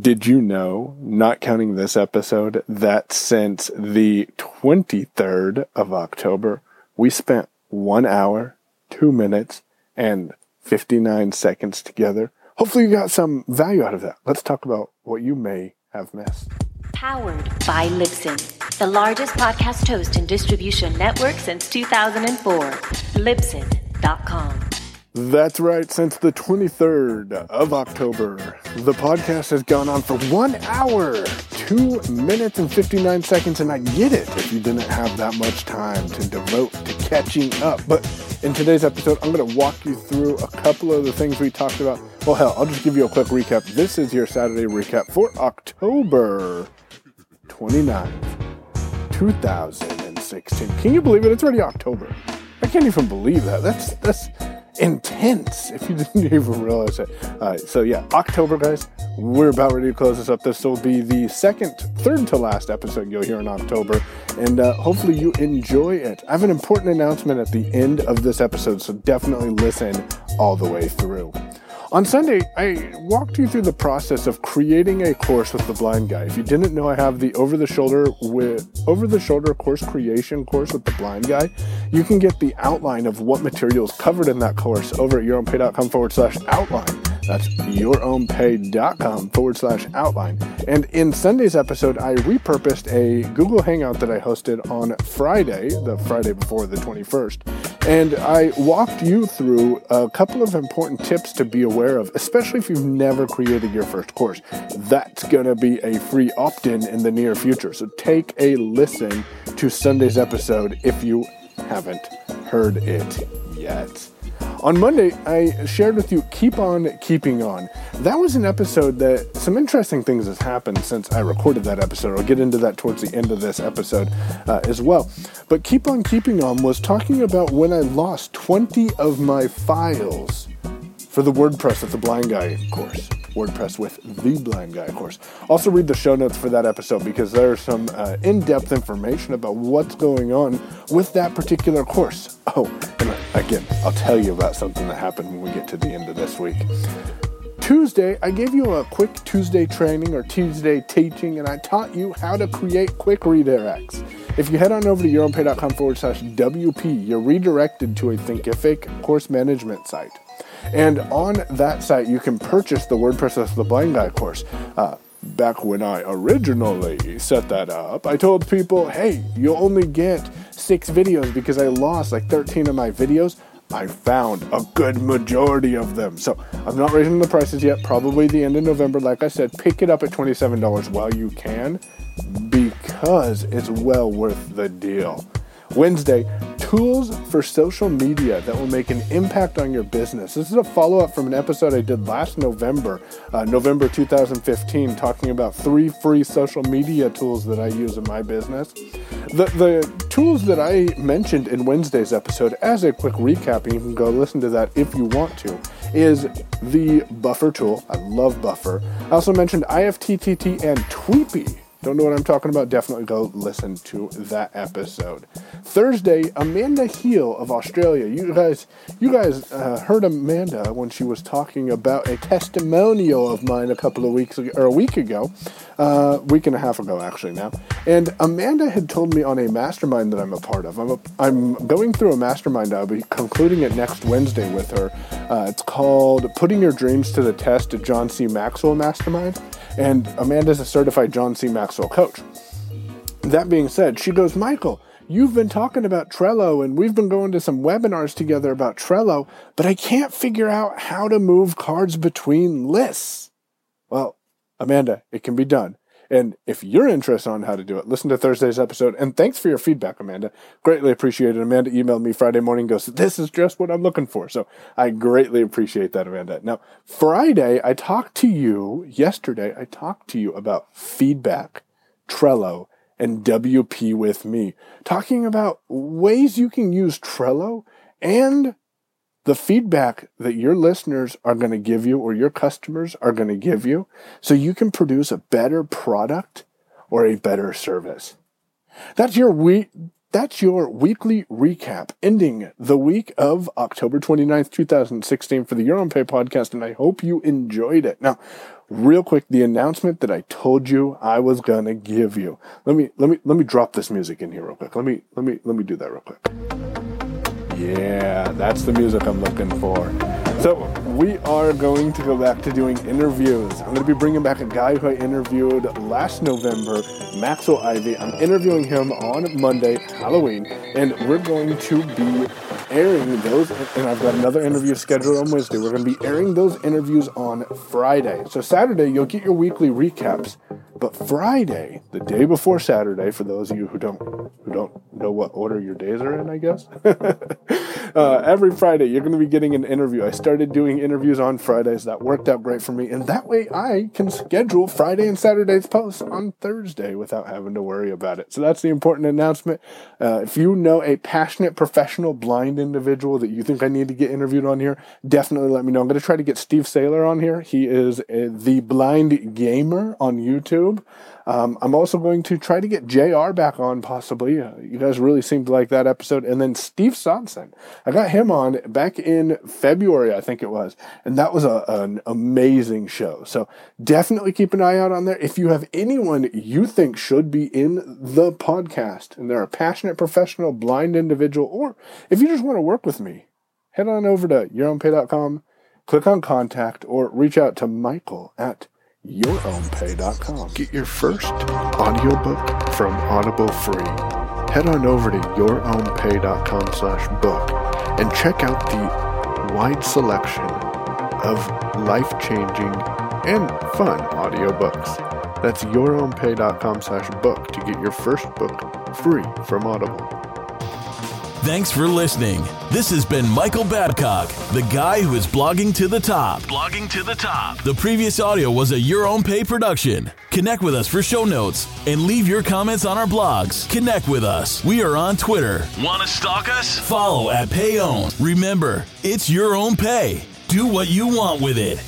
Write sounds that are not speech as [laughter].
Did you know, not counting this episode, that since the 23rd of October, we spent one hour, two minutes, and 59 seconds together? Hopefully, you got some value out of that. Let's talk about what you may have missed. Powered by Libsyn, the largest podcast host and distribution network since 2004. Libsyn.com. That's right. Since the 23rd of October, the podcast has gone on for one hour, two minutes, and 59 seconds. And I get it if you didn't have that much time to devote to catching up. But in today's episode, I'm going to walk you through a couple of the things we talked about. Well, hell, I'll just give you a quick recap. This is your Saturday recap for October 29th, 2016. Can you believe it? It's already October. I can't even believe that. That's that's intense if you [laughs] didn't even realize it. All right, so yeah, October, guys. We're about ready to close this up. This will be the second, third to last episode you'll hear in October, and uh, hopefully you enjoy it. I have an important announcement at the end of this episode, so definitely listen all the way through. On Sunday, I walked you through the process of creating a course with the blind guy. If you didn't know, I have the over the shoulder with over the shoulder course creation course with the blind guy. You can get the outline of what materials covered in that course over at yourownpay.com forward slash outline. That's yourownpay.com forward slash outline. And in Sunday's episode, I repurposed a Google Hangout that I hosted on Friday, the Friday before the 21st. And I walked you through a couple of important tips to be aware of, especially if you've never created your first course. That's going to be a free opt in in the near future. So take a listen to Sunday's episode if you haven't heard it yet. On Monday, I shared with you Keep On Keeping On. That was an episode that some interesting things has happened since I recorded that episode. I'll get into that towards the end of this episode uh, as well. But Keep On Keeping On was talking about when I lost 20 of my files for the WordPress with the Blind Guy course. WordPress with the Blind Guy course. Also, read the show notes for that episode because there's some uh, in depth information about what's going on with that particular course. Oh, and again, I'll tell you about something that happened when we get to the end of this week. Tuesday, I gave you a quick Tuesday training or Tuesday teaching, and I taught you how to create quick redirects. If you head on over to yourownpay.com forward slash WP, you're redirected to a Thinkific course management site. And on that site, you can purchase the WordPress with the Blind Guy course. Uh, back when I originally set that up, I told people, hey, you'll only get six videos because I lost like 13 of my videos. I found a good majority of them. So I'm not raising the prices yet, probably the end of November. Like I said, pick it up at $27 while you can because it's well worth the deal. Wednesday, tools for social media that will make an impact on your business. This is a follow up from an episode I did last November, uh, November 2015, talking about three free social media tools that I use in my business. The, the tools that I mentioned in Wednesday's episode, as a quick recap, and you can go listen to that if you want to, is the Buffer tool. I love Buffer. I also mentioned IFTTT and Tweepi don't know what I'm talking about? Definitely go listen to that episode. Thursday, Amanda Heel of Australia. You guys, you guys uh, heard Amanda when she was talking about a testimonial of mine a couple of weeks ago, or a week ago, uh, week and a half ago actually now. And Amanda had told me on a mastermind that I'm a part of. I'm a, I'm going through a mastermind. I'll be concluding it next Wednesday with her. Uh, it's called "Putting Your Dreams to the Test" John C. Maxwell Mastermind. And Amanda's a certified John C. Maxwell coach. That being said, she goes, Michael, you've been talking about Trello and we've been going to some webinars together about Trello, but I can't figure out how to move cards between lists. Well, Amanda, it can be done. And if you're interested on how to do it, listen to Thursday's episode. And thanks for your feedback, Amanda. Greatly appreciate it. Amanda emailed me Friday morning, goes, This is just what I'm looking for. So I greatly appreciate that, Amanda. Now, Friday, I talked to you, yesterday, I talked to you about feedback, Trello, and WP with me, talking about ways you can use Trello and the feedback that your listeners are going to give you or your customers are going to give you so you can produce a better product or a better service. That's your week that's your weekly recap ending the week of October 29th, 2016 for the Your Own Pay podcast. And I hope you enjoyed it. Now, real quick, the announcement that I told you I was going to give you. Let me, let me, let me drop this music in here real quick. Let me, let me, let me do that real quick. Yeah, that's the music I'm looking for. So we are going to go back to doing interviews. I'm going to be bringing back a guy who I interviewed last November, Maxwell Ivey. I'm interviewing him on Monday, Halloween, and we're going to be airing those. And I've got another interview scheduled on Wednesday. We're going to be airing those interviews on Friday. So Saturday, you'll get your weekly recaps. But Friday, the day before Saturday, for those of you who don't who don't know what order your days are in, I guess. [laughs] uh, every Friday, you're going to be getting an interview. I started doing interviews on Fridays. That worked out great for me, and that way I can schedule Friday and Saturday's posts on Thursday without having to worry about it. So that's the important announcement. Uh, if you know a passionate professional blind individual that you think I need to get interviewed on here, definitely let me know. I'm going to try to get Steve Saylor on here. He is a, the Blind Gamer on YouTube. Um, I'm also going to try to get JR back on, possibly. Uh, you guys really seemed to like that episode. And then Steve Sonson. I got him on back in February, I think it was. And that was a, an amazing show. So definitely keep an eye out on there. If you have anyone you think should be in the podcast and they're a passionate professional, blind individual, or if you just want to work with me, head on over to yourownpay.com, click on contact, or reach out to Michael at yourownpay.com. Get your first audiobook from Audible free. Head on over to yourownpay.com slash book and check out the wide selection of life-changing and fun audiobooks. That's yourownpay.com slash book to get your first book free from Audible. Thanks for listening. This has been Michael Babcock, the guy who is blogging to the top. Blogging to the top. The previous audio was a Your Own Pay production. Connect with us for show notes and leave your comments on our blogs. Connect with us. We are on Twitter. Want to stalk us? Follow at Payown. Remember, it's your own pay. Do what you want with it.